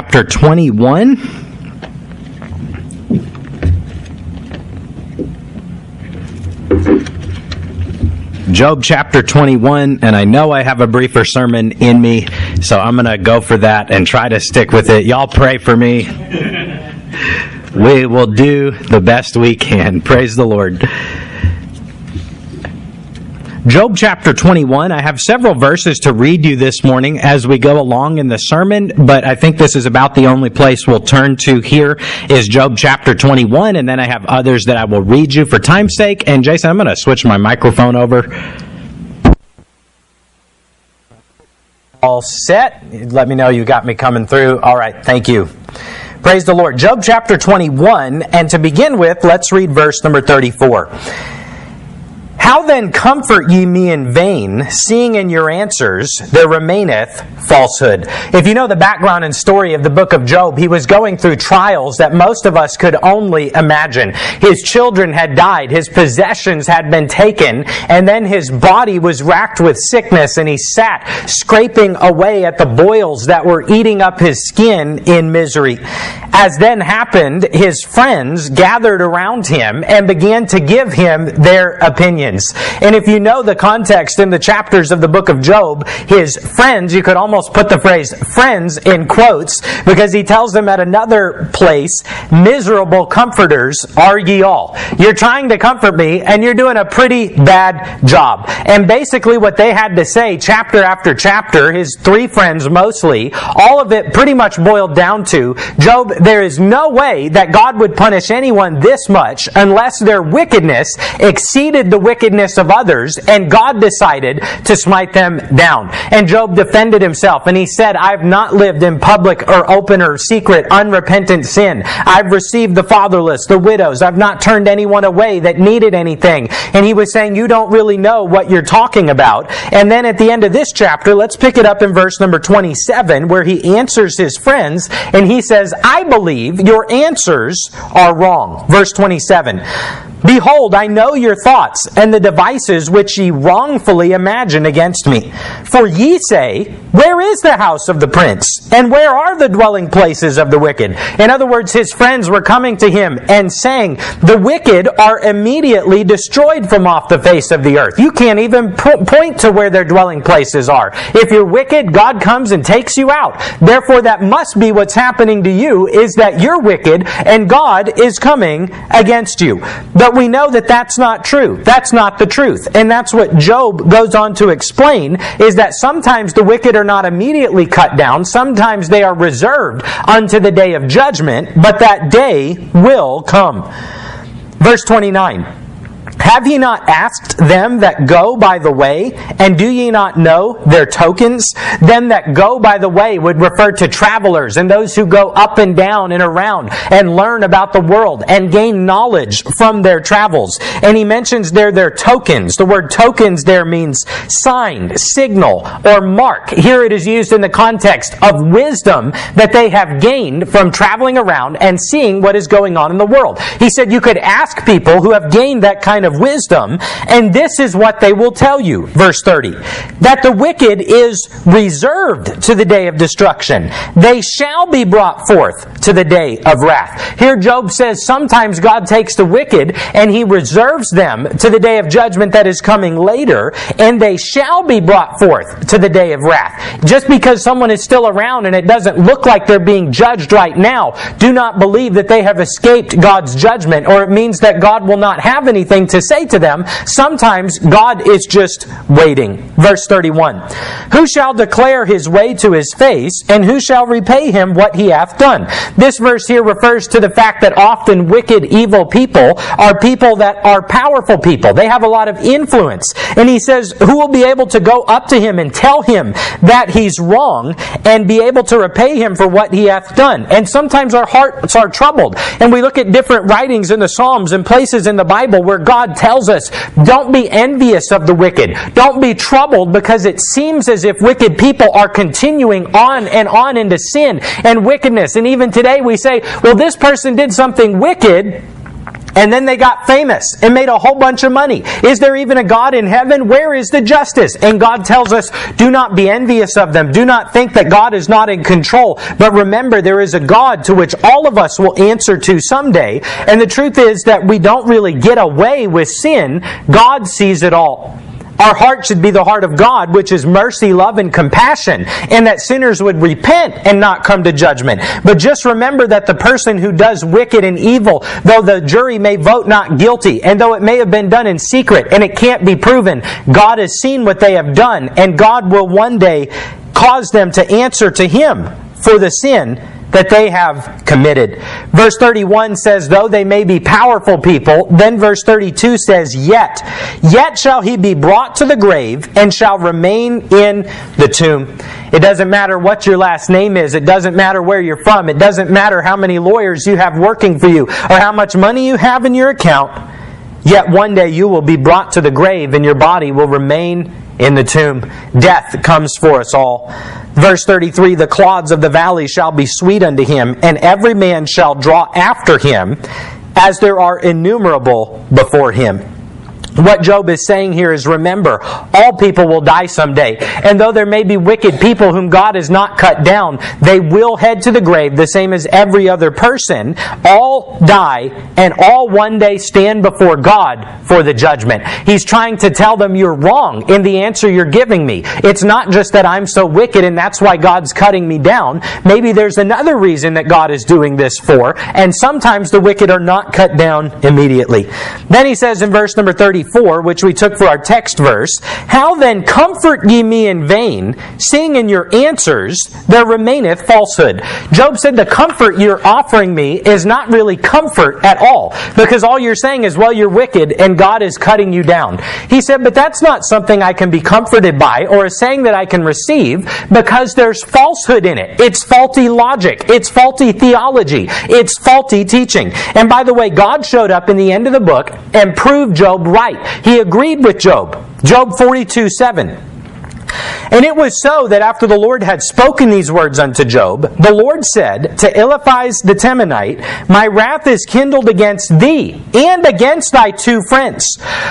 chapter 21. Job chapter 21, and I know I have a briefer sermon in me, so I'm going to go for that and try to stick with it. Y'all pray for me. we will do the best we can. Praise the Lord. Job chapter 21. I have several verses to read you this morning as we go along in the sermon, but I think this is about the only place we'll turn to here is Job chapter 21, and then I have others that I will read you for time's sake. And Jason, I'm going to switch my microphone over. All set. Let me know you got me coming through. All right, thank you. Praise the Lord. Job chapter 21, and to begin with, let's read verse number 34. How then comfort ye me in vain, seeing in your answers there remaineth falsehood? If you know the background and story of the book of Job, he was going through trials that most of us could only imagine. His children had died, his possessions had been taken, and then his body was racked with sickness, and he sat scraping away at the boils that were eating up his skin in misery. As then happened, his friends gathered around him and began to give him their And if you know the context in the chapters of the book of Job, his friends, you could almost put the phrase friends in quotes because he tells them at another place, miserable comforters are ye all. You're trying to comfort me and you're doing a pretty bad job. And basically what they had to say chapter after chapter, his three friends mostly, all of it pretty much boiled down to, Job, there is no way that God would punish anyone this much unless their wickedness exceeded the wickedness of others and God decided to smite them down. And Job defended himself and he said, I've not lived in public or open or secret unrepentant sin. I've received the fatherless, the widows. I've not turned anyone away that needed anything. And he was saying, you don't really know what you're talking about. And then at the end of this chapter, let's pick it up in verse number 27 where he answers his friends and he says, I believe your answers are wrong. Verse 27. Behold, I know your thoughts and the devices which ye wrongfully imagine against me. For ye say, Where is the house of the prince? And where are the dwelling places of the wicked? In other words, his friends were coming to him and saying, The wicked are immediately destroyed from off the face of the earth. You can't even point to where their dwelling places are. If you're wicked, God comes and takes you out. Therefore, that must be what's happening to you is that you're wicked and God is coming against you. But we know that that's not true. That's not the truth. And that's what Job goes on to explain is that sometimes the wicked are not immediately cut down. Sometimes they are reserved unto the day of judgment, but that day will come. Verse 29. Have ye not asked them that go by the way, and do ye not know their tokens? Them that go by the way would refer to travelers and those who go up and down and around and learn about the world and gain knowledge from their travels. And he mentions there their tokens. The word tokens there means sign, signal, or mark. Here it is used in the context of wisdom that they have gained from traveling around and seeing what is going on in the world. He said you could ask people who have gained that kind of of wisdom, and this is what they will tell you. Verse 30 that the wicked is reserved to the day of destruction. They shall be brought forth to the day of wrath. Here, Job says sometimes God takes the wicked and he reserves them to the day of judgment that is coming later, and they shall be brought forth to the day of wrath. Just because someone is still around and it doesn't look like they're being judged right now, do not believe that they have escaped God's judgment, or it means that God will not have anything to say to them. Sometimes God is just waiting. Verse 31 Who shall declare his way to his face, and who shall repay him what he hath done? This verse here refers to the fact that often wicked, evil people are people that are powerful people. They have a lot of influence. And he says, Who will be able to go up to him and tell him that he's wrong and be able to repay him for what he hath done? And sometimes our hearts are troubled. And we look at different writings in the Psalms and places in the Bible where God tells us, don't be envious of the wicked. Don't be troubled because it seems as if wicked people are continuing on and on into sin and wickedness. And even today we say, well, this person did something wicked And then they got famous and made a whole bunch of money. Is there even a God in heaven? Where is the justice? And God tells us, do not be envious of them. Do not think that God is not in control. But remember, there is a God to which all of us will answer to someday. And the truth is that we don't really get away with sin. God sees it all. Our heart should be the heart of God, which is mercy, love, and compassion, and that sinners would repent and not come to judgment. But just remember that the person who does wicked and evil, though the jury may vote not guilty, and though it may have been done in secret and it can't be proven, God has seen what they have done, and God will one day cause them to answer to Him for the sin that they have committed. Verse 31 says, though they may be powerful people, then verse 32 says, yet, yet shall he be brought to the grave and shall remain in the tomb. It doesn't matter what your last name is. It doesn't matter where you're from. It doesn't matter how many lawyers you have working for you or how much money you have in your account. Yet one day you will be brought to the grave and your body will remain in the tomb. Death comes for us all. Verse 33 The clods of the valley shall be sweet unto him, and every man shall draw after him, as there are innumerable before him. What Job is saying here is remember, all people will die someday. And though there may be wicked people whom God has not cut down, they will head to the grave the same as every other person. All die and all one day stand before God for the judgment. He's trying to tell them you're wrong in the answer you're giving me. It's not just that I'm so wicked and that's why God's cutting me down. Maybe there's another reason that God is doing this for. And sometimes the wicked are not cut down immediately. Then he says in verse number 30, 34, which we took for our text verse, How then comfort ye me in vain, seeing in your answers there remaineth falsehood? Job said, The comfort you're offering me is not really comfort at all, because all you're saying is, Well, you're wicked and God is cutting you down. He said, But that's not something I can be comforted by or a saying that I can receive because there's falsehood in it. It's faulty logic, it's faulty theology, it's faulty teaching. And by the way, God showed up in the end of the book and proved Job right right. He agreed with Job. Job 42 7. And it was so that after the Lord had spoken these words unto Job, the Lord said to Eliphaz the Temanite, My wrath is kindled against thee and against thy two friends.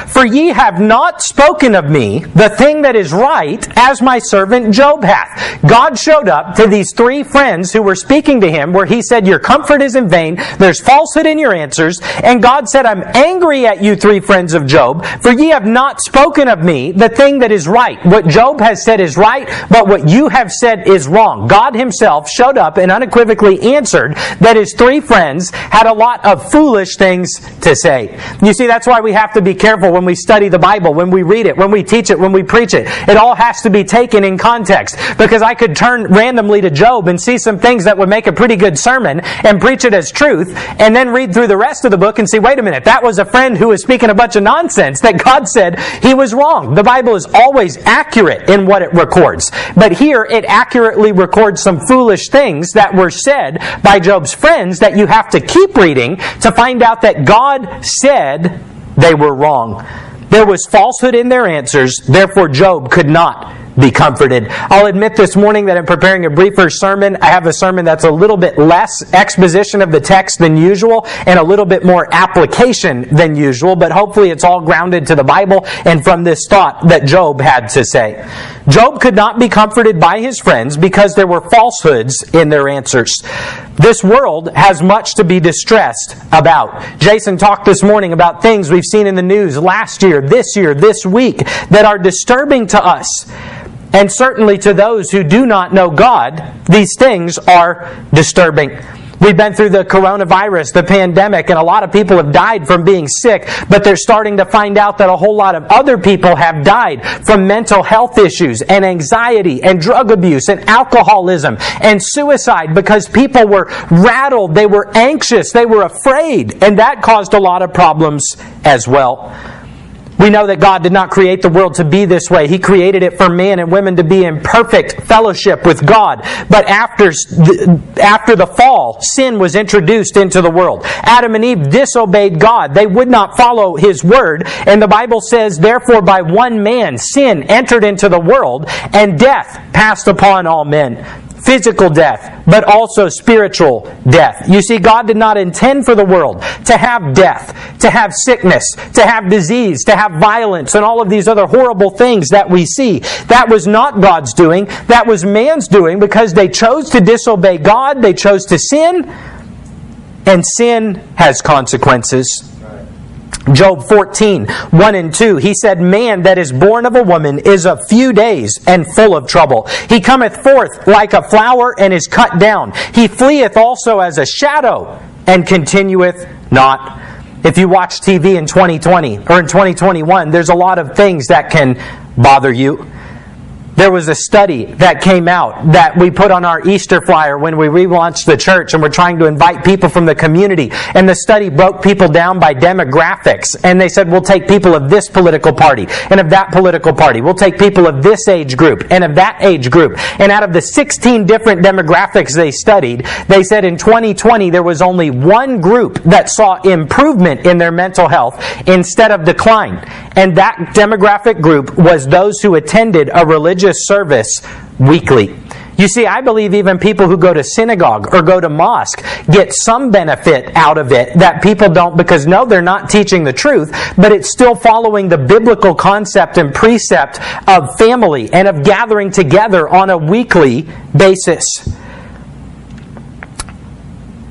For ye have not spoken of me the thing that is right, as my servant Job hath. God showed up to these three friends who were speaking to him, where he said, Your comfort is in vain, there's falsehood in your answers. And God said, I'm angry at you, three friends of Job, for ye have not spoken of me the thing that is right. What Job has said is right, but what you have said is wrong. God Himself showed up and unequivocally answered that His three friends had a lot of foolish things to say. You see, that's why we have to be careful when we study the Bible, when we read it, when we teach it, when we preach it. It all has to be taken in context because I could turn randomly to Job and see some things that would make a pretty good sermon and preach it as truth and then read through the rest of the book and see, wait a minute, that was a friend who was speaking a bunch of nonsense that God said he was wrong. The Bible is always accurate in what it records. But here it accurately records some foolish things that were said by Job's friends that you have to keep reading to find out that God said they were wrong. There was falsehood in their answers, therefore Job could not be comforted. I'll admit this morning that in preparing a briefer sermon, I have a sermon that's a little bit less exposition of the text than usual and a little bit more application than usual, but hopefully it's all grounded to the Bible and from this thought that Job had to say. Job could not be comforted by his friends because there were falsehoods in their answers. This world has much to be distressed about. Jason talked this morning about things we've seen in the news last year, this year, this week that are disturbing to us. And certainly to those who do not know God, these things are disturbing. We've been through the coronavirus, the pandemic, and a lot of people have died from being sick, but they're starting to find out that a whole lot of other people have died from mental health issues and anxiety and drug abuse and alcoholism and suicide because people were rattled, they were anxious, they were afraid, and that caused a lot of problems as well. We know that God did not create the world to be this way. He created it for man and women to be in perfect fellowship with God. But after, after the fall, sin was introduced into the world. Adam and Eve disobeyed God. They would not follow His word. And the Bible says, therefore, by one man, sin entered into the world, and death passed upon all men. Physical death, but also spiritual death. You see, God did not intend for the world to have death, to have sickness, to have disease, to have violence, and all of these other horrible things that we see. That was not God's doing. That was man's doing because they chose to disobey God, they chose to sin, and sin has consequences. Job 14, 1 and 2, he said, Man that is born of a woman is of few days and full of trouble. He cometh forth like a flower and is cut down. He fleeth also as a shadow and continueth not. If you watch TV in 2020 or in 2021, there's a lot of things that can bother you. There was a study that came out that we put on our Easter flyer when we relaunched the church and we're trying to invite people from the community. And the study broke people down by demographics. And they said, we'll take people of this political party and of that political party. We'll take people of this age group and of that age group. And out of the 16 different demographics they studied, they said in 2020 there was only one group that saw improvement in their mental health instead of decline. And that demographic group was those who attended a religious service weekly. You see, I believe even people who go to synagogue or go to mosque get some benefit out of it that people don't because no, they're not teaching the truth, but it's still following the biblical concept and precept of family and of gathering together on a weekly basis.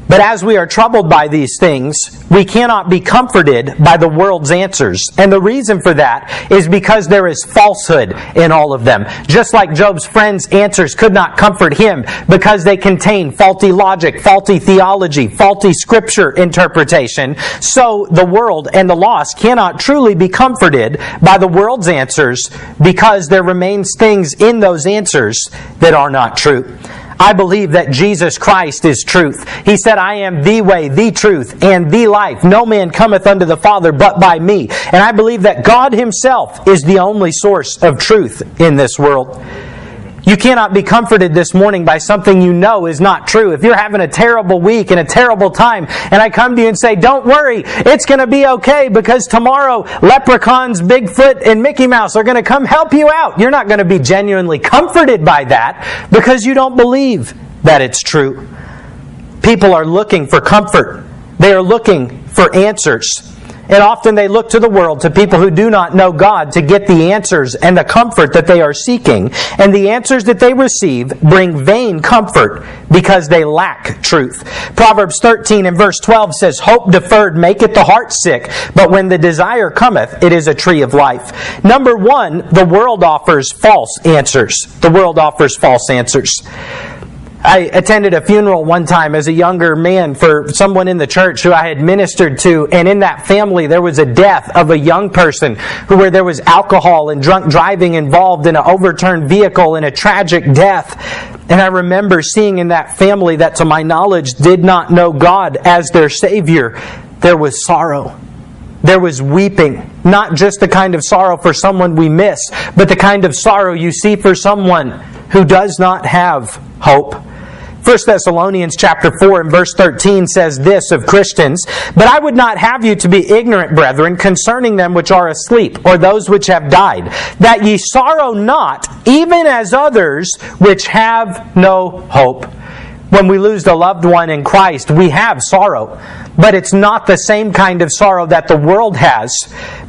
But as we are troubled by these things, we cannot be comforted by the world's answers. And the reason for that is because there is falsehood in all of them. Just like Job's friends' answers could not comfort him because they contain faulty logic, faulty theology, faulty scripture interpretation, so the world and the lost cannot truly be comforted by the world's answers because there remains things in those answers that are not true. I believe that Jesus Christ is truth. He said, I am the way, the truth, and the life. No man cometh unto the Father but by me. And I believe that God Himself is the only source of truth in this world. You cannot be comforted this morning by something you know is not true. If you're having a terrible week and a terrible time, and I come to you and say, Don't worry, it's going to be okay because tomorrow leprechauns, Bigfoot, and Mickey Mouse are going to come help you out. You're not going to be genuinely comforted by that because you don't believe that it's true. People are looking for comfort, they are looking for answers. And often they look to the world, to people who do not know God, to get the answers and the comfort that they are seeking. And the answers that they receive bring vain comfort because they lack truth. Proverbs 13 and verse 12 says, Hope deferred maketh the heart sick, but when the desire cometh, it is a tree of life. Number one, the world offers false answers. The world offers false answers. I attended a funeral one time as a younger man for someone in the church who I had ministered to, and in that family there was a death of a young person who where there was alcohol and drunk driving involved in an overturned vehicle and a tragic death. And I remember seeing in that family that to my knowledge did not know God as their Savior, there was sorrow. There was weeping, not just the kind of sorrow for someone we miss, but the kind of sorrow you see for someone who does not have hope. 1 Thessalonians chapter 4 and verse 13 says this of Christians, But I would not have you to be ignorant, brethren, concerning them which are asleep, or those which have died, that ye sorrow not, even as others which have no hope. When we lose a loved one in Christ, we have sorrow. But it's not the same kind of sorrow that the world has,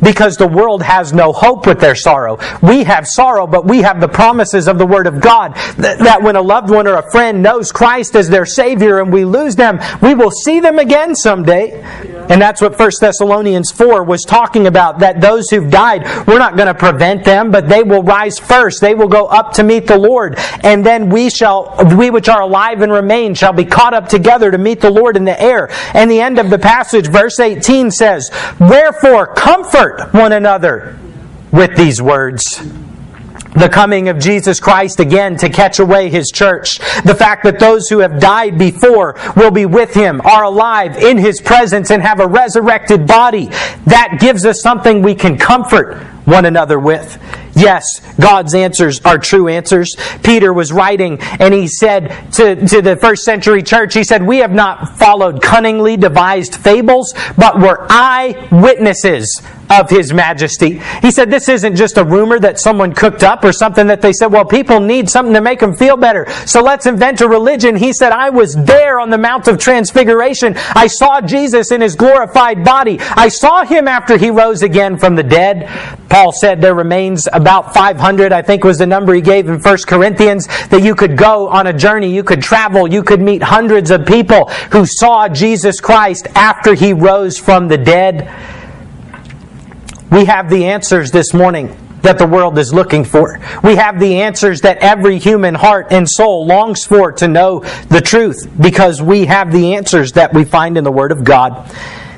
because the world has no hope with their sorrow. We have sorrow, but we have the promises of the Word of God that when a loved one or a friend knows Christ as their Savior and we lose them, we will see them again someday. And that's what 1 Thessalonians 4 was talking about, that those who've died, we're not going to prevent them, but they will rise first. They will go up to meet the Lord. And then we shall, we which are alive and remain shall be caught up together to meet the Lord in the air. And the end of the passage, verse 18 says, Wherefore comfort one another with these words the coming of Jesus Christ again to catch away his church. The fact that those who have died before will be with him, are alive in his presence, and have a resurrected body. That gives us something we can comfort one another with. Yes, God's answers are true answers. Peter was writing and he said to, to the first century church, he said, We have not followed cunningly devised fables, but were eyewitnesses of His majesty. He said this isn't just a rumor that someone cooked up or something that they said, well, people need something to make them feel better. So let's invent a religion. He said, I was there on the Mount of Transfiguration. I saw Jesus in His glorified body. I saw Him after He rose again from the dead. Paul said there remains about 500, I think was the number he gave in 1 Corinthians, that you could go on a journey, you could travel, you could meet hundreds of people who saw Jesus Christ after He rose from the dead. We have the answers this morning that the world is looking for. We have the answers that every human heart and soul longs for to know the truth because we have the answers that we find in the Word of God.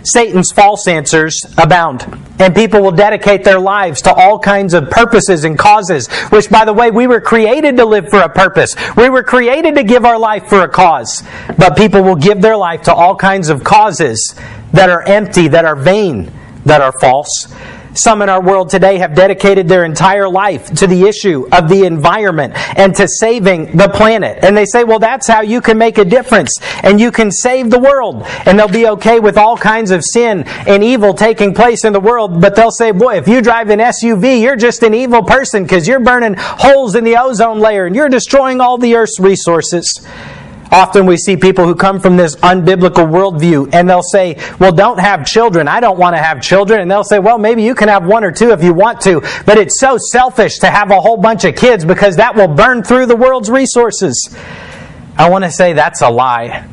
Satan's false answers abound, and people will dedicate their lives to all kinds of purposes and causes, which, by the way, we were created to live for a purpose. We were created to give our life for a cause. But people will give their life to all kinds of causes that are empty, that are vain, that are false. Some in our world today have dedicated their entire life to the issue of the environment and to saving the planet. And they say, well, that's how you can make a difference and you can save the world. And they'll be okay with all kinds of sin and evil taking place in the world. But they'll say, boy, if you drive an SUV, you're just an evil person because you're burning holes in the ozone layer and you're destroying all the Earth's resources. Often we see people who come from this unbiblical worldview and they'll say, Well, don't have children. I don't want to have children. And they'll say, Well, maybe you can have one or two if you want to, but it's so selfish to have a whole bunch of kids because that will burn through the world's resources. I want to say that's a lie.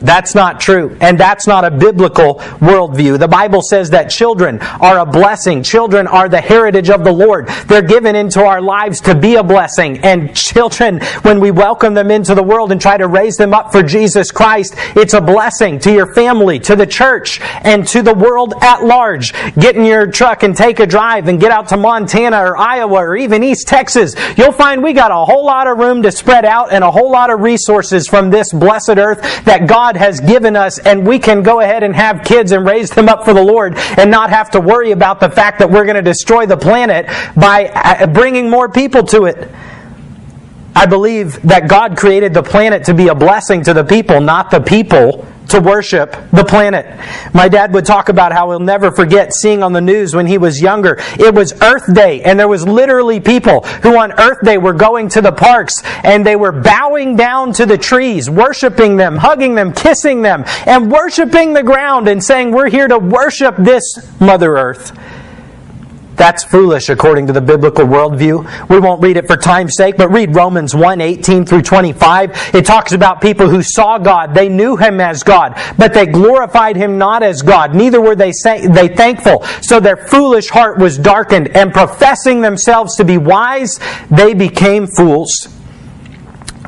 That's not true. And that's not a biblical worldview. The Bible says that children are a blessing. Children are the heritage of the Lord. They're given into our lives to be a blessing. And children, when we welcome them into the world and try to raise them up for Jesus Christ, it's a blessing to your family, to the church, and to the world at large. Get in your truck and take a drive and get out to Montana or Iowa or even East Texas. You'll find we got a whole lot of room to spread out and a whole lot of resources from this blessed earth that God God has given us, and we can go ahead and have kids and raise them up for the Lord and not have to worry about the fact that we're going to destroy the planet by uh, bringing more people to it. I believe that God created the planet to be a blessing to the people, not the people to worship the planet. My dad would talk about how he'll never forget seeing on the news when he was younger. It was Earth Day, and there was literally people who on Earth Day were going to the parks and they were bowing down to the trees, worshiping them, hugging them, kissing them, and worshiping the ground and saying, We're here to worship this Mother Earth. That's foolish according to the biblical worldview. We won't read it for time's sake, but read Romans 1 18 through 25. It talks about people who saw God. They knew Him as God, but they glorified Him not as God. Neither were they, they thankful. So their foolish heart was darkened, and professing themselves to be wise, they became fools.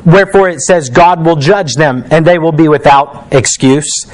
Wherefore it says, God will judge them, and they will be without excuse.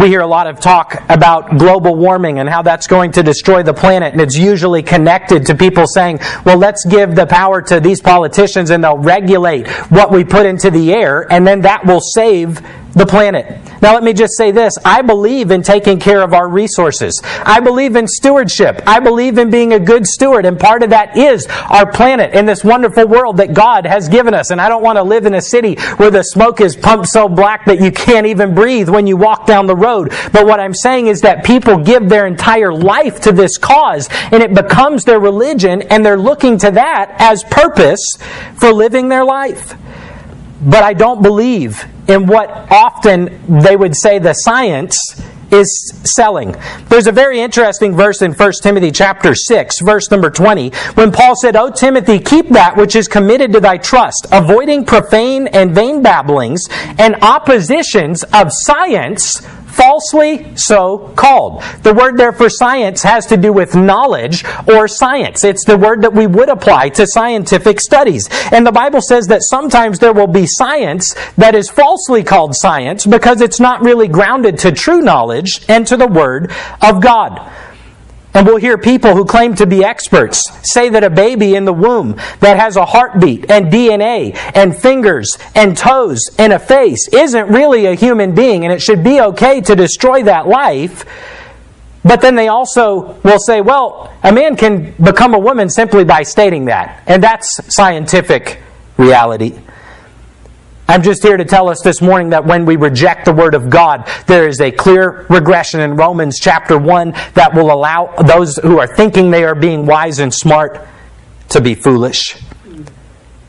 We hear a lot of talk about global warming and how that's going to destroy the planet, and it's usually connected to people saying, well, let's give the power to these politicians and they'll regulate what we put into the air, and then that will save the planet. Now, let me just say this I believe in taking care of our resources. I believe in stewardship. I believe in being a good steward, and part of that is our planet and this wonderful world that God has given us. And I don't want to live in a city where the smoke is pumped so black that you can't even breathe when you walk down the road. But what I'm saying is that people give their entire life to this cause, and it becomes their religion, and they're looking to that as purpose for living their life. But I don't believe in what often they would say the science is selling. There's a very interesting verse in 1 Timothy chapter 6, verse number 20, when Paul said, O Timothy, keep that which is committed to thy trust, avoiding profane and vain babblings and oppositions of science falsely so called. The word there for science has to do with knowledge or science. It's the word that we would apply to scientific studies. And the Bible says that sometimes there will be science that is falsely called science because it's not really grounded to true knowledge and to the word of God. And we'll hear people who claim to be experts say that a baby in the womb that has a heartbeat and DNA and fingers and toes and a face isn't really a human being and it should be okay to destroy that life But then they also will say, well, a man can become a woman simply by stating that. And that's scientific reality. I'm just here to tell us this morning that when we reject the Word of God, there is a clear regression in Romans chapter 1 that will allow those who are thinking they are being wise and smart to be foolish.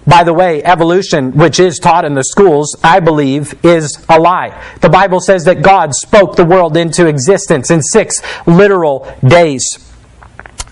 By the way, evolution, which is taught in the schools, I believe, is a lie. The Bible says that God spoke the world into existence in six literal days.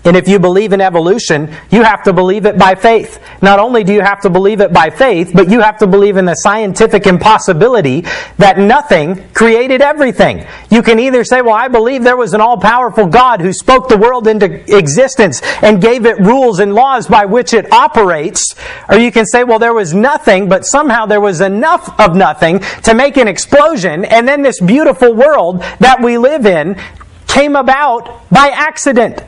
And if you believe in evolution, you have to believe it by faith. Not only do you have to believe it by faith, but you have to believe in the scientific impossibility that nothing created everything. You can either say, well, I believe there was an all-powerful God who spoke the world into existence and gave it rules and laws by which it operates, or you can say, well, there was nothing, but somehow there was enough of nothing to make an explosion, and then this beautiful world that we live in came about by accident.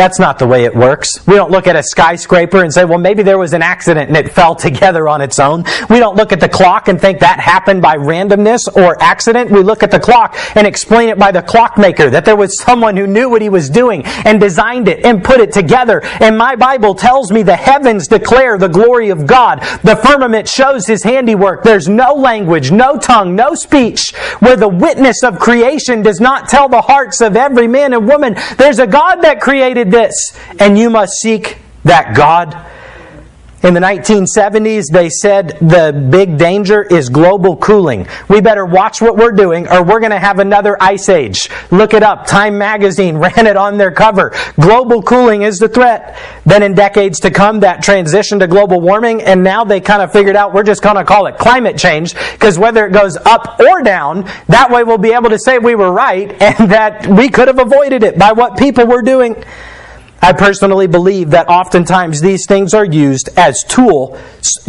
That's not the way it works. We don't look at a skyscraper and say, well, maybe there was an accident and it fell together on its own. We don't look at the clock and think that happened by randomness or accident. We look at the clock and explain it by the clockmaker, that there was someone who knew what he was doing and designed it and put it together. And my Bible tells me the heavens declare the glory of God. The firmament shows his handiwork. There's no language, no tongue, no speech where the witness of creation does not tell the hearts of every man and woman. There's a God that created this, and you must seek that God. In the 1970s, they said the big danger is global cooling. We better watch what we're doing or we're going to have another ice age. Look it up. Time magazine ran it on their cover. Global cooling is the threat. Then in decades to come, that transition to global warming, and now they kind of figured out we're just going to call it climate change because whether it goes up or down, that way we'll be able to say we were right and that we could have avoided it by what people were doing. I personally believe that oftentimes these things are used as tool,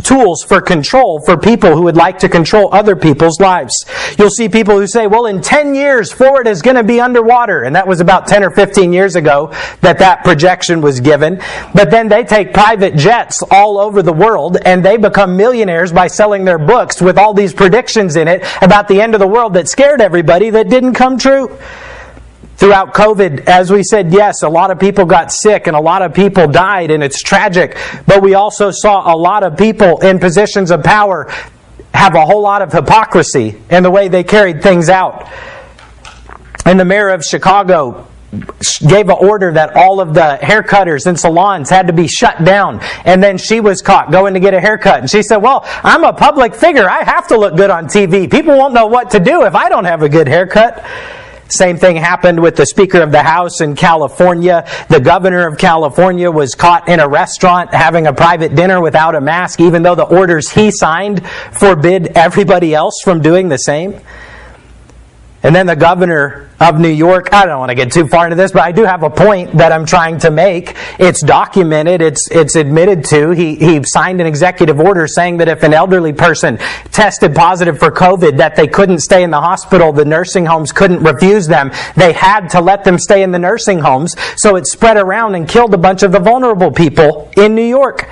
tools for control for people who would like to control other people's lives. You'll see people who say, well, in 10 years, Florida is going to be underwater. And that was about 10 or 15 years ago that that projection was given. But then they take private jets all over the world and they become millionaires by selling their books with all these predictions in it about the end of the world that scared everybody that didn't come true. Throughout COVID, as we said, yes, a lot of people got sick and a lot of people died, and it's tragic. But we also saw a lot of people in positions of power have a whole lot of hypocrisy in the way they carried things out. And the mayor of Chicago gave an order that all of the haircutters and salons had to be shut down. And then she was caught going to get a haircut. And she said, Well, I'm a public figure. I have to look good on TV. People won't know what to do if I don't have a good haircut. Same thing happened with the Speaker of the House in California. The governor of California was caught in a restaurant having a private dinner without a mask, even though the orders he signed forbid everybody else from doing the same. And then the governor of New York, I don't want to get too far into this, but I do have a point that I'm trying to make. It's documented, it's, it's admitted to. He, he signed an executive order saying that if an elderly person tested positive for COVID, that they couldn't stay in the hospital, the nursing homes couldn't refuse them. They had to let them stay in the nursing homes. So it spread around and killed a bunch of the vulnerable people in New York.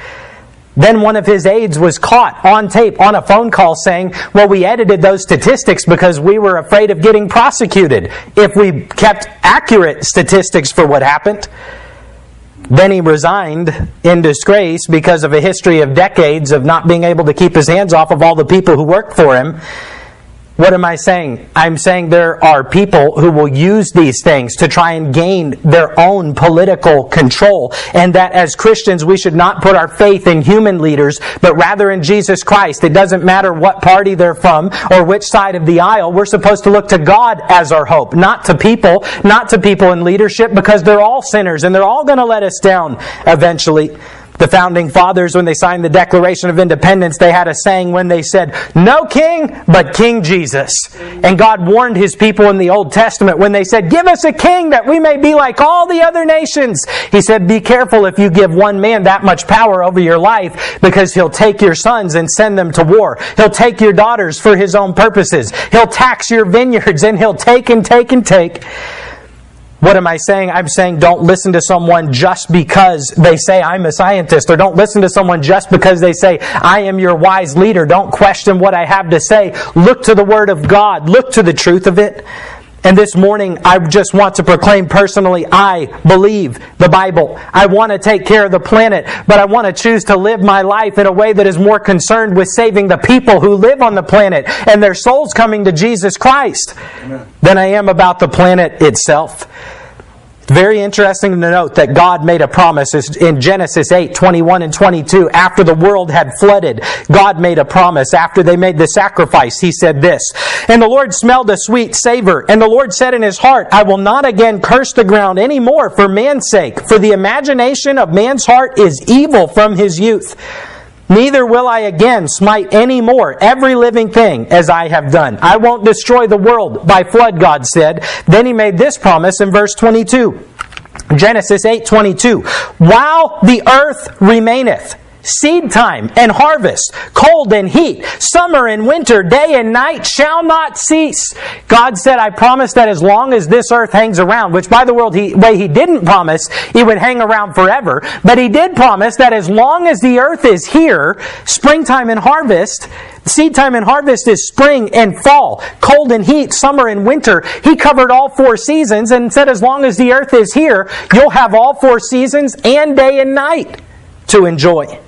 Then one of his aides was caught on tape on a phone call saying, Well, we edited those statistics because we were afraid of getting prosecuted if we kept accurate statistics for what happened. Then he resigned in disgrace because of a history of decades of not being able to keep his hands off of all the people who worked for him. What am I saying? I'm saying there are people who will use these things to try and gain their own political control, and that as Christians we should not put our faith in human leaders, but rather in Jesus Christ. It doesn't matter what party they're from or which side of the aisle. We're supposed to look to God as our hope, not to people, not to people in leadership, because they're all sinners and they're all going to let us down eventually. The founding fathers, when they signed the Declaration of Independence, they had a saying when they said, No king, but King Jesus. And God warned his people in the Old Testament when they said, Give us a king that we may be like all the other nations. He said, Be careful if you give one man that much power over your life because he'll take your sons and send them to war. He'll take your daughters for his own purposes. He'll tax your vineyards and he'll take and take and take. What am I saying? I'm saying don't listen to someone just because they say I'm a scientist, or don't listen to someone just because they say I am your wise leader. Don't question what I have to say. Look to the Word of God, look to the truth of it. And this morning, I just want to proclaim personally I believe the Bible. I want to take care of the planet, but I want to choose to live my life in a way that is more concerned with saving the people who live on the planet and their souls coming to Jesus Christ Amen. than I am about the planet itself. Very interesting to note that God made a promise in Genesis 8, 21 and 22. After the world had flooded, God made a promise. After they made the sacrifice, He said this, And the Lord smelled a sweet savor, and the Lord said in His heart, I will not again curse the ground any more for man's sake, for the imagination of man's heart is evil from his youth. Neither will I again smite any more every living thing as I have done. I won't destroy the world by flood, God said. Then he made this promise in verse 22. Genesis 8:22 While the earth remaineth seed time and harvest, cold and heat, summer and winter, day and night shall not cease. God said, I promise that as long as this earth hangs around, which by the way he didn't promise he would hang around forever, but he did promise that as long as the earth is here, springtime and harvest, seed time and harvest is spring and fall, cold and heat, summer and winter. He covered all four seasons and said as long as the earth is here, you'll have all four seasons and day and night to enjoy.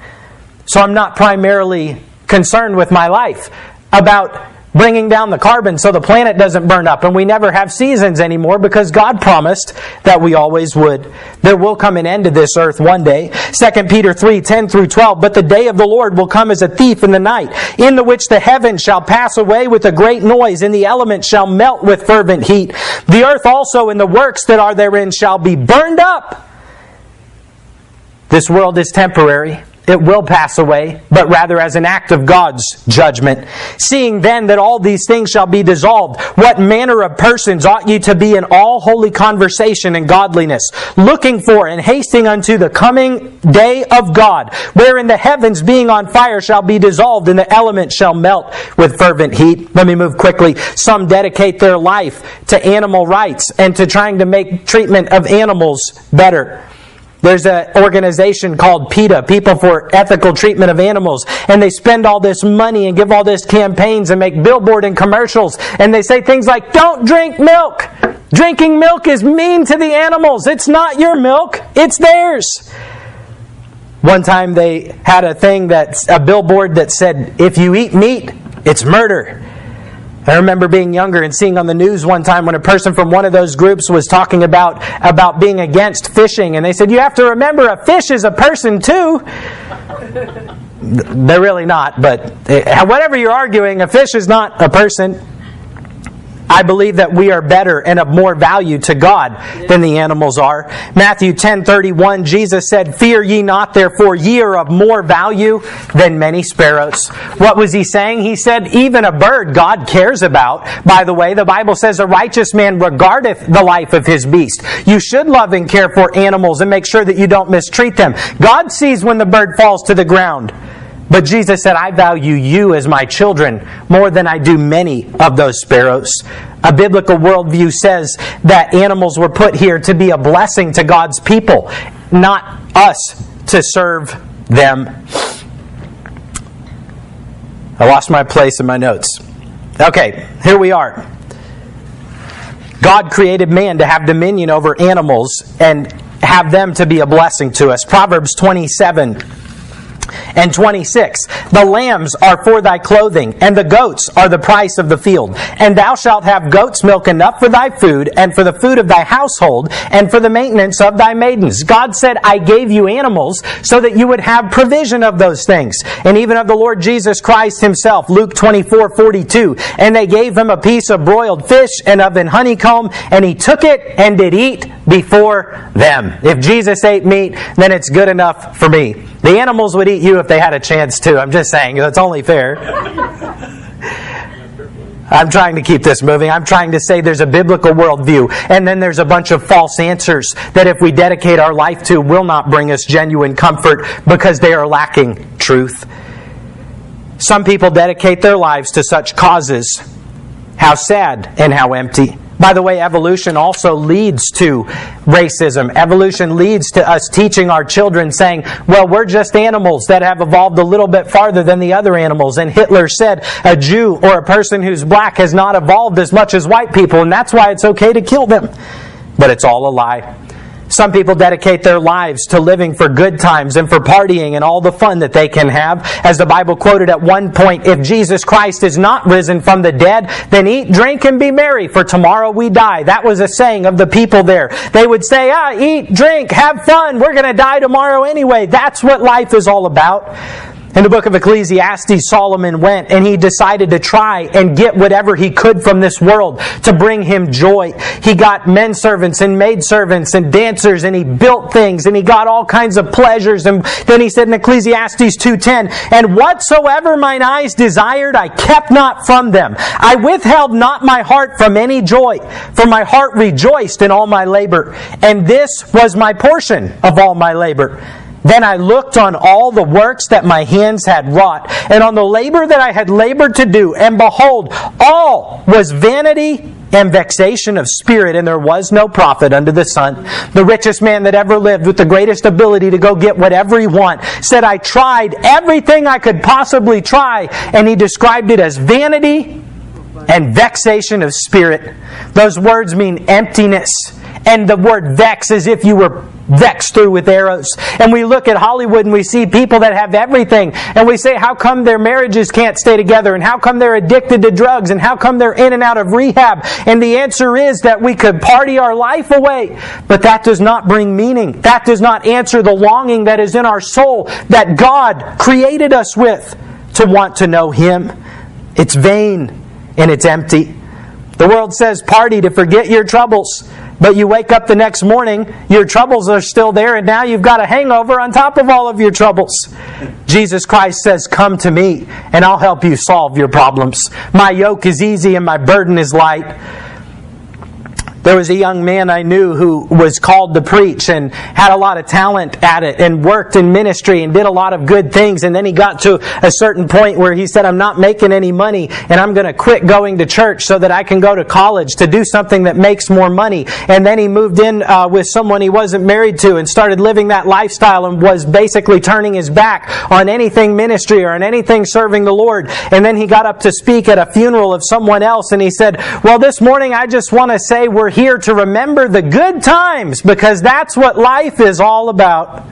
So I'm not primarily concerned with my life about bringing down the carbon so the planet doesn't burn up and we never have seasons anymore because God promised that we always would. There will come an end to this earth one day. 2 Peter 3, 10 through 12. But the day of the Lord will come as a thief in the night, in the which the heavens shall pass away with a great noise, and the elements shall melt with fervent heat. The earth also and the works that are therein shall be burned up. This world is temporary it will pass away, but rather as an act of God's judgment. Seeing then that all these things shall be dissolved, what manner of persons ought ye to be in all holy conversation and godliness, looking for and hasting unto the coming day of God, wherein the heavens being on fire shall be dissolved and the elements shall melt with fervent heat. Let me move quickly. Some dedicate their life to animal rights and to trying to make treatment of animals better. There's an organization called PETA, People for Ethical Treatment of Animals, and they spend all this money and give all this campaigns and make billboard and commercials, and they say things like, don't drink milk! Drinking milk is mean to the animals. It's not your milk, it's theirs. One time they had a thing that's a billboard that said, if you eat meat, it's murder. I remember being younger and seeing on the news one time when a person from one of those groups was talking about, about being against fishing, and they said, You have to remember a fish is a person too. They're really not, but eh, whatever you're arguing, a fish is not a person. I believe that we are better and of more value to God than the animals are. Matthew 10:31 Jesus said, "Fear ye not, therefore ye are of more value than many sparrows." What was he saying? He said, "Even a bird God cares about." By the way, the Bible says a righteous man regardeth the life of his beast. You should love and care for animals and make sure that you don't mistreat them. God sees when the bird falls to the ground. But Jesus said, I value you as my children more than I do many of those sparrows. A biblical worldview says that animals were put here to be a blessing to God's people, not us to serve them. I lost my place in my notes. Okay, here we are. God created man to have dominion over animals and have them to be a blessing to us. Proverbs 27 and 26 The lambs are for thy clothing, and the goats are the price of the field. And thou shalt have goat's milk enough for thy food, and for the food of thy household, and for the maintenance of thy maidens. God said, I gave you animals so that you would have provision of those things. And even of the Lord Jesus Christ himself, Luke 24 42. And they gave him a piece of broiled fish and of an honeycomb, and he took it and did eat before them. If Jesus ate meat, then it's good enough for me. The animals would eat you if they had a chance to. I'm just saying, that's only fair. I'm trying to keep this moving. I'm trying to say there's a biblical worldview, and then there's a bunch of false answers that if we dedicate our life to will not bring us genuine comfort because they are lacking truth. Some people dedicate their lives to such causes. How sad and how empty. By the way, evolution also leads to racism. Evolution leads to us teaching our children saying, well, we're just animals that have evolved a little bit farther than the other animals. And Hitler said a Jew or a person who's black has not evolved as much as white people, and that's why it's okay to kill them. But it's all a lie. Some people dedicate their lives to living for good times and for partying and all the fun that they can have. As the Bible quoted at one point, if Jesus Christ is not risen from the dead, then eat, drink, and be merry, for tomorrow we die. That was a saying of the people there. They would say, ah, eat, drink, have fun. We're going to die tomorrow anyway. That's what life is all about. In the book of Ecclesiastes, Solomon went and he decided to try and get whatever he could from this world to bring him joy. He got men servants and maid servants and dancers and he built things and he got all kinds of pleasures. And then he said in Ecclesiastes 2.10, And whatsoever mine eyes desired, I kept not from them. I withheld not my heart from any joy, for my heart rejoiced in all my labor. And this was my portion of all my labor. Then I looked on all the works that my hands had wrought, and on the labor that I had labored to do, and behold, all was vanity and vexation of spirit, and there was no profit under the sun. The richest man that ever lived, with the greatest ability to go get whatever he want, said, I tried everything I could possibly try, and he described it as vanity and vexation of spirit. Those words mean emptiness. And the word vex as if you were vexed through with arrows. And we look at Hollywood and we see people that have everything. And we say, how come their marriages can't stay together? And how come they're addicted to drugs? And how come they're in and out of rehab? And the answer is that we could party our life away. But that does not bring meaning. That does not answer the longing that is in our soul that God created us with to want to know Him. It's vain and it's empty. The world says party to forget your troubles. But you wake up the next morning, your troubles are still there, and now you've got a hangover on top of all of your troubles. Jesus Christ says, Come to me, and I'll help you solve your problems. My yoke is easy and my burden is light. There was a young man I knew who was called to preach and had a lot of talent at it and worked in ministry and did a lot of good things. And then he got to a certain point where he said, I'm not making any money and I'm going to quit going to church so that I can go to college to do something that makes more money. And then he moved in uh, with someone he wasn't married to and started living that lifestyle and was basically turning his back on anything ministry or on anything serving the Lord. And then he got up to speak at a funeral of someone else and he said, Well, this morning I just want to say we're here to remember the good times because that's what life is all about.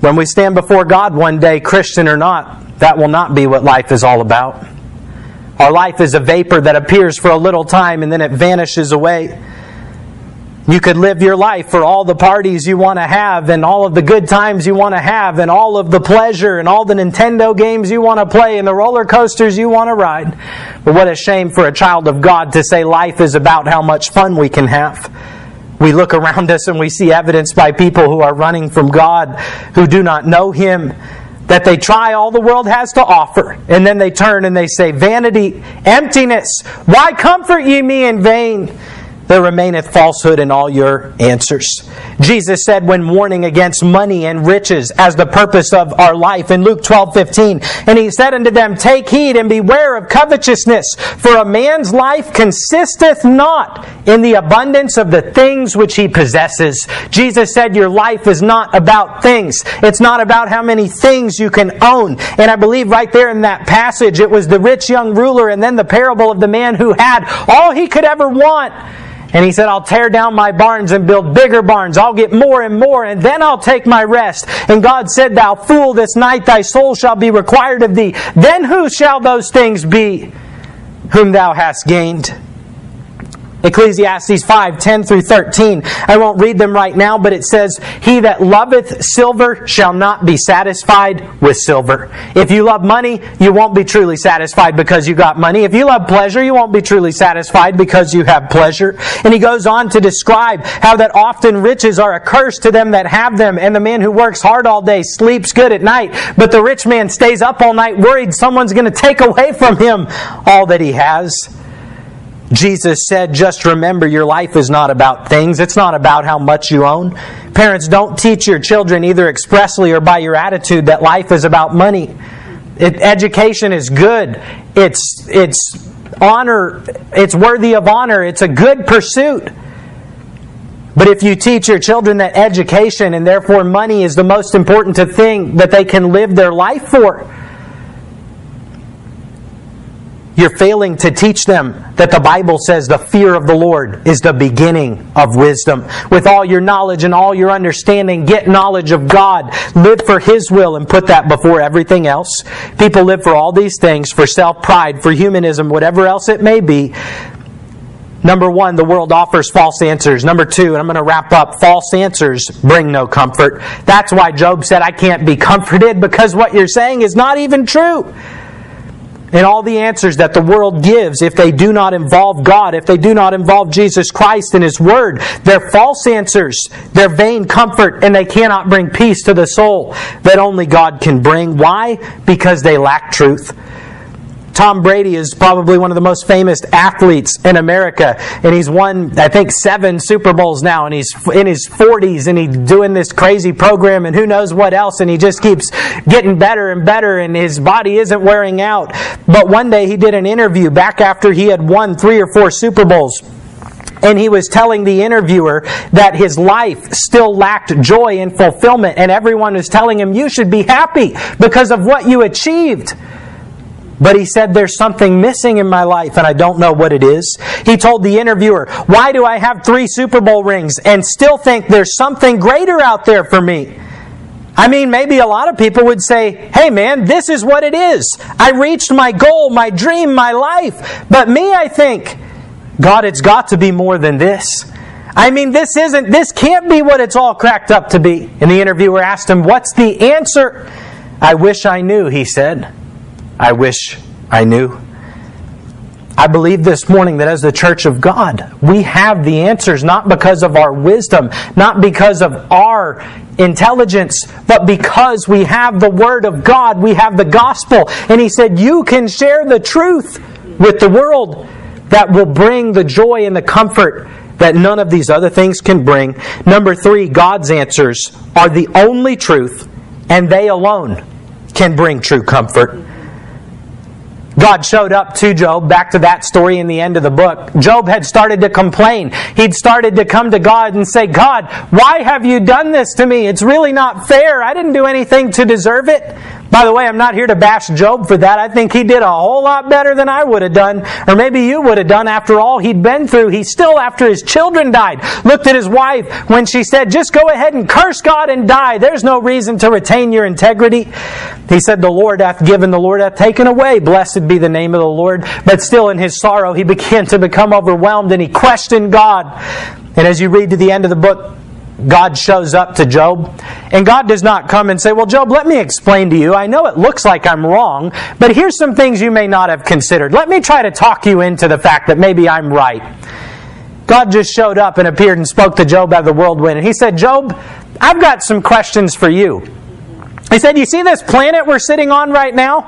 When we stand before God one day, Christian or not, that will not be what life is all about. Our life is a vapor that appears for a little time and then it vanishes away. You could live your life for all the parties you want to have and all of the good times you want to have and all of the pleasure and all the Nintendo games you want to play and the roller coasters you want to ride. But what a shame for a child of God to say life is about how much fun we can have. We look around us and we see evidence by people who are running from God, who do not know Him, that they try all the world has to offer, and then they turn and they say, Vanity, emptiness, why comfort ye me in vain? There remaineth falsehood in all your answers. Jesus said when warning against money and riches as the purpose of our life in Luke 12 15, and he said unto them, Take heed and beware of covetousness, for a man's life consisteth not in the abundance of the things which he possesses. Jesus said, Your life is not about things, it's not about how many things you can own. And I believe right there in that passage, it was the rich young ruler and then the parable of the man who had all he could ever want and he said, I'll tear down my barns and build bigger barns. I'll get more and more, and then I'll take my rest. And God said, Thou fool, this night thy soul shall be required of thee. Then who shall those things be whom thou hast gained? Ecclesiastes 5 10 through 13. I won't read them right now, but it says, He that loveth silver shall not be satisfied with silver. If you love money, you won't be truly satisfied because you got money. If you love pleasure, you won't be truly satisfied because you have pleasure. And he goes on to describe how that often riches are a curse to them that have them, and the man who works hard all day sleeps good at night, but the rich man stays up all night worried someone's going to take away from him all that he has. Jesus said, just remember your life is not about things. It's not about how much you own. Parents, don't teach your children either expressly or by your attitude that life is about money. It, education is good. It's, it's honor, it's worthy of honor, it's a good pursuit. But if you teach your children that education and therefore money is the most important thing that they can live their life for, you're failing to teach them that the Bible says the fear of the Lord is the beginning of wisdom. With all your knowledge and all your understanding, get knowledge of God. Live for His will and put that before everything else. People live for all these things, for self pride, for humanism, whatever else it may be. Number one, the world offers false answers. Number two, and I'm going to wrap up, false answers bring no comfort. That's why Job said, I can't be comforted because what you're saying is not even true and all the answers that the world gives, if they do not involve God, if they do not involve Jesus Christ and His Word, they're false answers. They're vain comfort, and they cannot bring peace to the soul that only God can bring. Why? Because they lack truth. Tom Brady is probably one of the most famous athletes in America, and he's won, I think, seven Super Bowls now, and he's in his 40s, and he's doing this crazy program, and who knows what else, and he just keeps getting better and better, and his body isn't wearing out. But one day he did an interview back after he had won three or four Super Bowls. And he was telling the interviewer that his life still lacked joy and fulfillment. And everyone was telling him, You should be happy because of what you achieved. But he said, There's something missing in my life, and I don't know what it is. He told the interviewer, Why do I have three Super Bowl rings and still think there's something greater out there for me? I mean, maybe a lot of people would say, Hey man, this is what it is. I reached my goal, my dream, my life. But me, I think, God, it's got to be more than this. I mean, this isn't, this can't be what it's all cracked up to be. And the interviewer asked him, What's the answer? I wish I knew, he said. I wish I knew. I believe this morning that as the church of God, we have the answers not because of our wisdom, not because of our intelligence, but because we have the Word of God, we have the gospel. And He said, You can share the truth with the world that will bring the joy and the comfort that none of these other things can bring. Number three, God's answers are the only truth, and they alone can bring true comfort. God showed up to Job, back to that story in the end of the book. Job had started to complain. He'd started to come to God and say, God, why have you done this to me? It's really not fair. I didn't do anything to deserve it. By the way, I'm not here to bash Job for that. I think he did a whole lot better than I would have done, or maybe you would have done after all he'd been through. He still, after his children died, looked at his wife when she said, Just go ahead and curse God and die. There's no reason to retain your integrity. He said, The Lord hath given, the Lord hath taken away. Blessed be the name of the Lord. But still, in his sorrow, he began to become overwhelmed and he questioned God. And as you read to the end of the book, God shows up to Job, and God does not come and say, Well, Job, let me explain to you. I know it looks like I'm wrong, but here's some things you may not have considered. Let me try to talk you into the fact that maybe I'm right. God just showed up and appeared and spoke to Job out of the whirlwind, and he said, Job, I've got some questions for you. He said, You see this planet we're sitting on right now?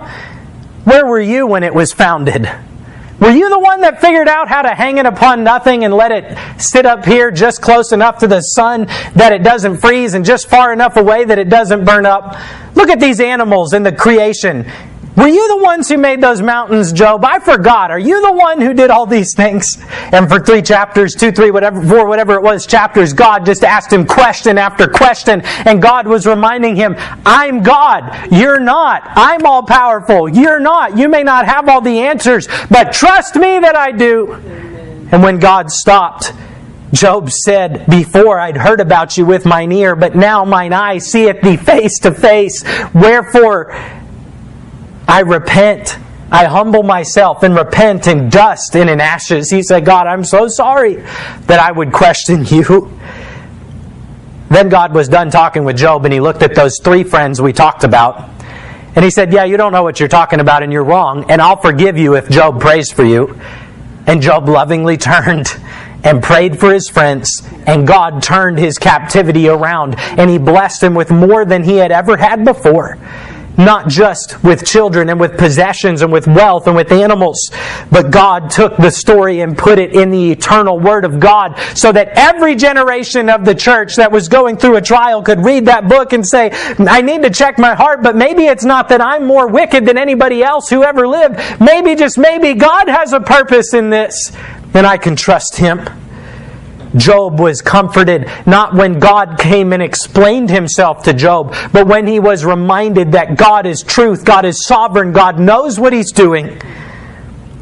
Where were you when it was founded? Were you the one that figured out how to hang it upon nothing and let it sit up here just close enough to the sun that it doesn't freeze and just far enough away that it doesn't burn up? Look at these animals in the creation. Were you the ones who made those mountains, Job? I forgot. Are you the one who did all these things? And for three chapters, two, three, whatever, four, whatever it was, chapters, God just asked him question after question. And God was reminding him, I'm God. You're not. I'm all powerful. You're not. You may not have all the answers, but trust me that I do. And when God stopped, Job said, Before I'd heard about you with mine ear, but now mine eye seeth thee face to face. Wherefore, I repent. I humble myself and repent in dust and in ashes. He said, God, I'm so sorry that I would question you. Then God was done talking with Job and he looked at those three friends we talked about. And he said, Yeah, you don't know what you're talking about and you're wrong, and I'll forgive you if Job prays for you. And Job lovingly turned and prayed for his friends, and God turned his captivity around, and he blessed him with more than he had ever had before. Not just with children and with possessions and with wealth and with animals, but God took the story and put it in the eternal Word of God so that every generation of the church that was going through a trial could read that book and say, I need to check my heart, but maybe it's not that I'm more wicked than anybody else who ever lived. Maybe, just maybe, God has a purpose in this, and I can trust Him. Job was comforted not when God came and explained himself to Job, but when he was reminded that God is truth, God is sovereign, God knows what he's doing,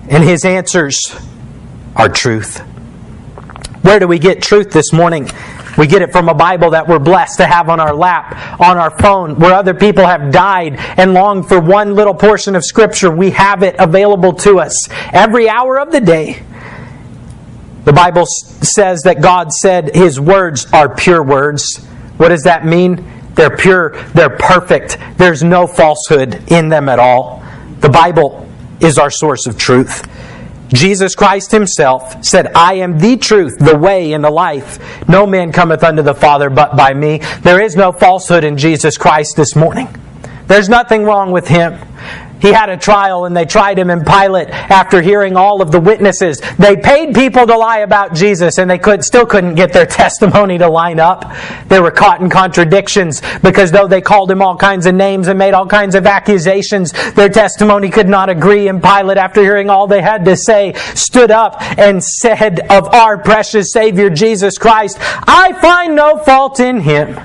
and his answers are truth. Where do we get truth this morning? We get it from a Bible that we're blessed to have on our lap, on our phone, where other people have died and longed for one little portion of Scripture. We have it available to us every hour of the day. The Bible says that God said His words are pure words. What does that mean? They're pure, they're perfect. There's no falsehood in them at all. The Bible is our source of truth. Jesus Christ Himself said, I am the truth, the way, and the life. No man cometh unto the Father but by me. There is no falsehood in Jesus Christ this morning. There's nothing wrong with Him. He had a trial and they tried him in Pilate after hearing all of the witnesses. They paid people to lie about Jesus and they could, still couldn't get their testimony to line up. They were caught in contradictions because though they called him all kinds of names and made all kinds of accusations, their testimony could not agree. And Pilate, after hearing all they had to say, stood up and said of our precious Savior Jesus Christ, I find no fault in him.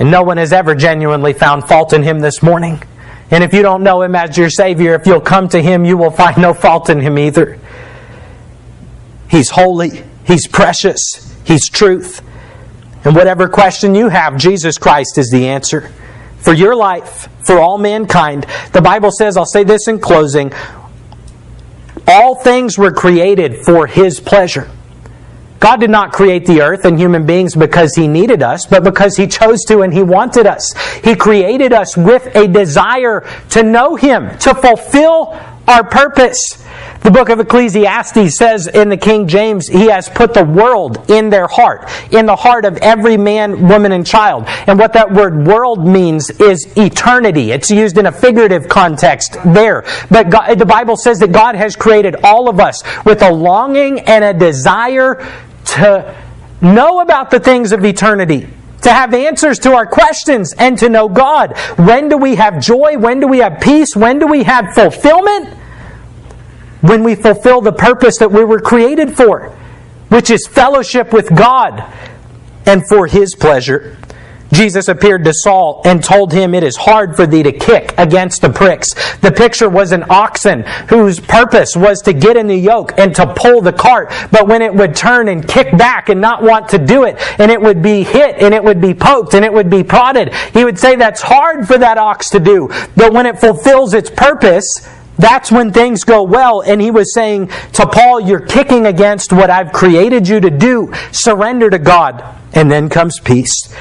And no one has ever genuinely found fault in him this morning. And if you don't know Him as your Savior, if you'll come to Him, you will find no fault in Him either. He's holy, He's precious, He's truth. And whatever question you have, Jesus Christ is the answer. For your life, for all mankind, the Bible says, I'll say this in closing, all things were created for His pleasure. God did not create the earth and human beings because He needed us, but because He chose to and He wanted us. He created us with a desire to know Him, to fulfill our purpose. The book of Ecclesiastes says in the King James, He has put the world in their heart, in the heart of every man, woman, and child. And what that word world means is eternity. It's used in a figurative context there. But God, the Bible says that God has created all of us with a longing and a desire to know about the things of eternity, to have answers to our questions, and to know God. When do we have joy? When do we have peace? When do we have fulfillment? When we fulfill the purpose that we were created for, which is fellowship with God and for His pleasure. Jesus appeared to Saul and told him, It is hard for thee to kick against the pricks. The picture was an oxen whose purpose was to get in the yoke and to pull the cart. But when it would turn and kick back and not want to do it, and it would be hit and it would be poked and it would be prodded, he would say that's hard for that ox to do. But when it fulfills its purpose, that's when things go well. And he was saying to Paul, You're kicking against what I've created you to do. Surrender to God. And then comes peace.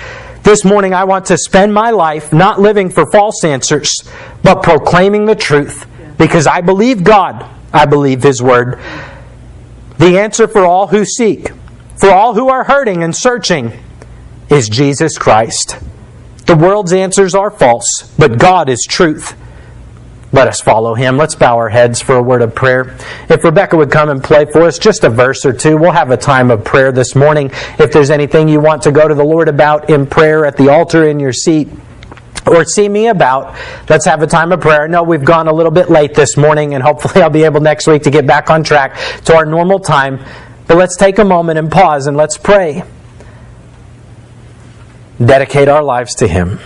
This morning, I want to spend my life not living for false answers, but proclaiming the truth because I believe God. I believe His Word. The answer for all who seek, for all who are hurting and searching, is Jesus Christ. The world's answers are false, but God is truth. Let us follow him. Let's bow our heads for a word of prayer. If Rebecca would come and play for us just a verse or two, we'll have a time of prayer this morning. If there's anything you want to go to the Lord about in prayer at the altar in your seat, or see me about, let's have a time of prayer. Know we've gone a little bit late this morning, and hopefully I'll be able next week to get back on track to our normal time. But let's take a moment and pause and let's pray. Dedicate our lives to Him.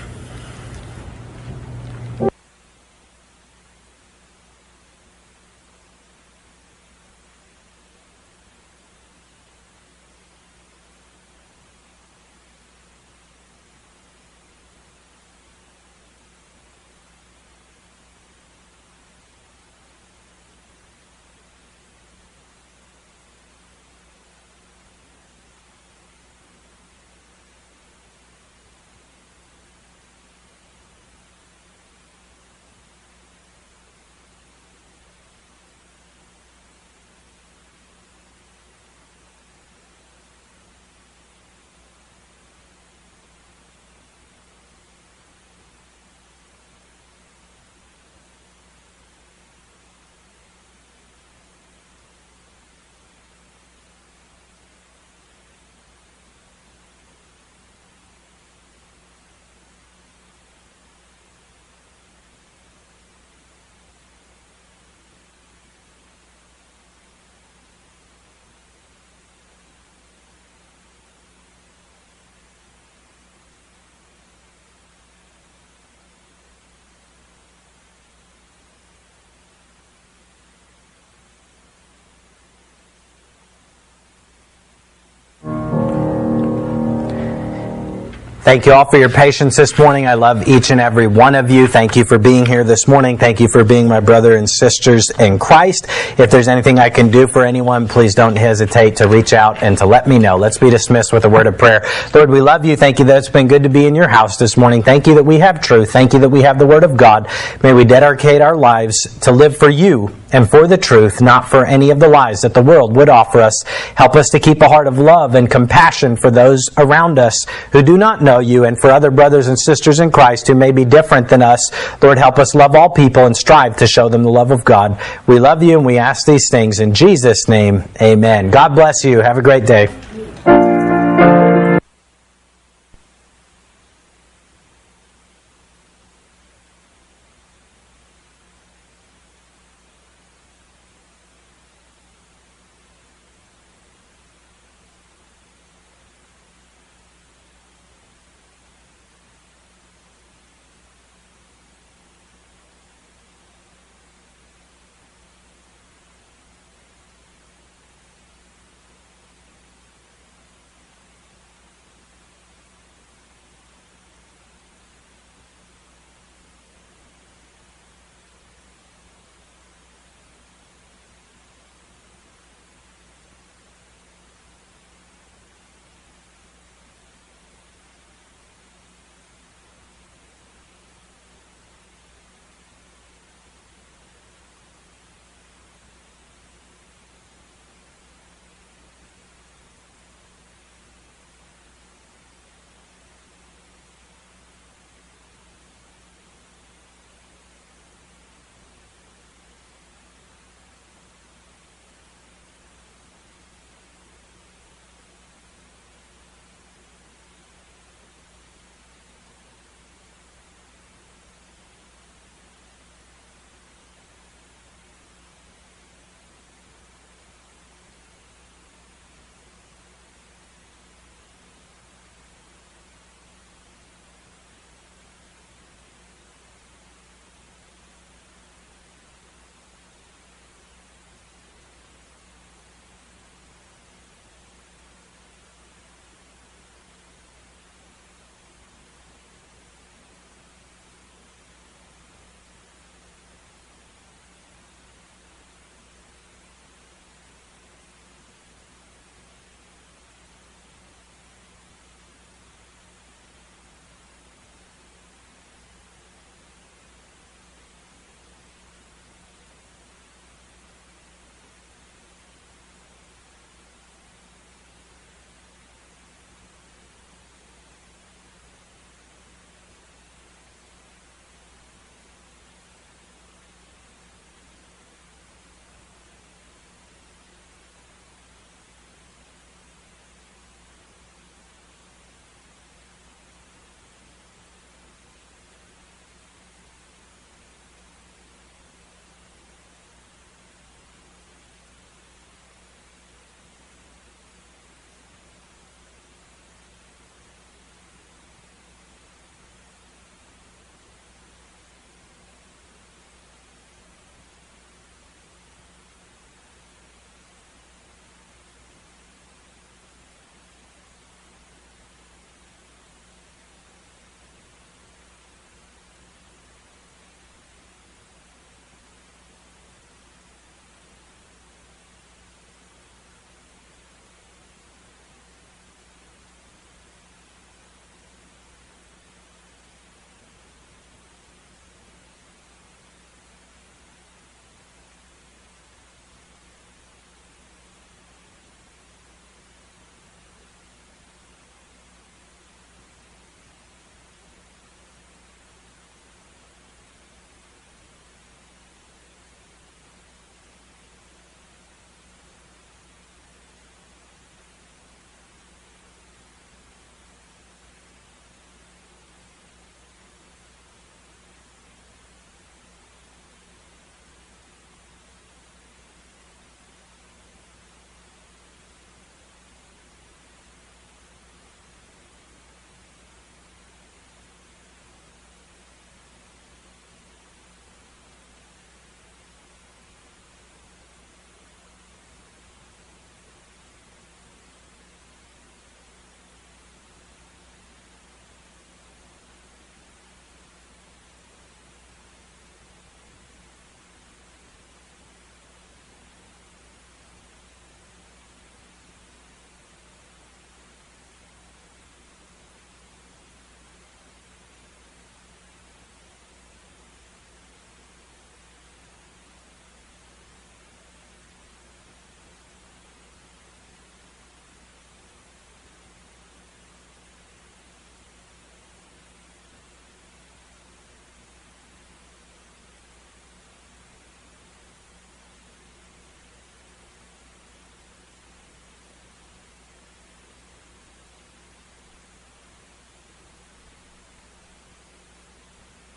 Thank you all for your patience this morning. I love each and every one of you. Thank you for being here this morning. Thank you for being my brother and sisters in Christ. If there's anything I can do for anyone, please don't hesitate to reach out and to let me know. Let's be dismissed with a word of prayer. Lord, we love you. Thank you that it's been good to be in your house this morning. Thank you that we have truth. Thank you that we have the word of God. May we dedicate our lives to live for you and for the truth, not for any of the lies that the world would offer us. Help us to keep a heart of love and compassion for those around us who do not know you and for other brothers and sisters in Christ who may be different than us. Lord, help us love all people and strive to show them the love of God. We love you and we ask these things in Jesus' name. Amen. God bless you. Have a great day.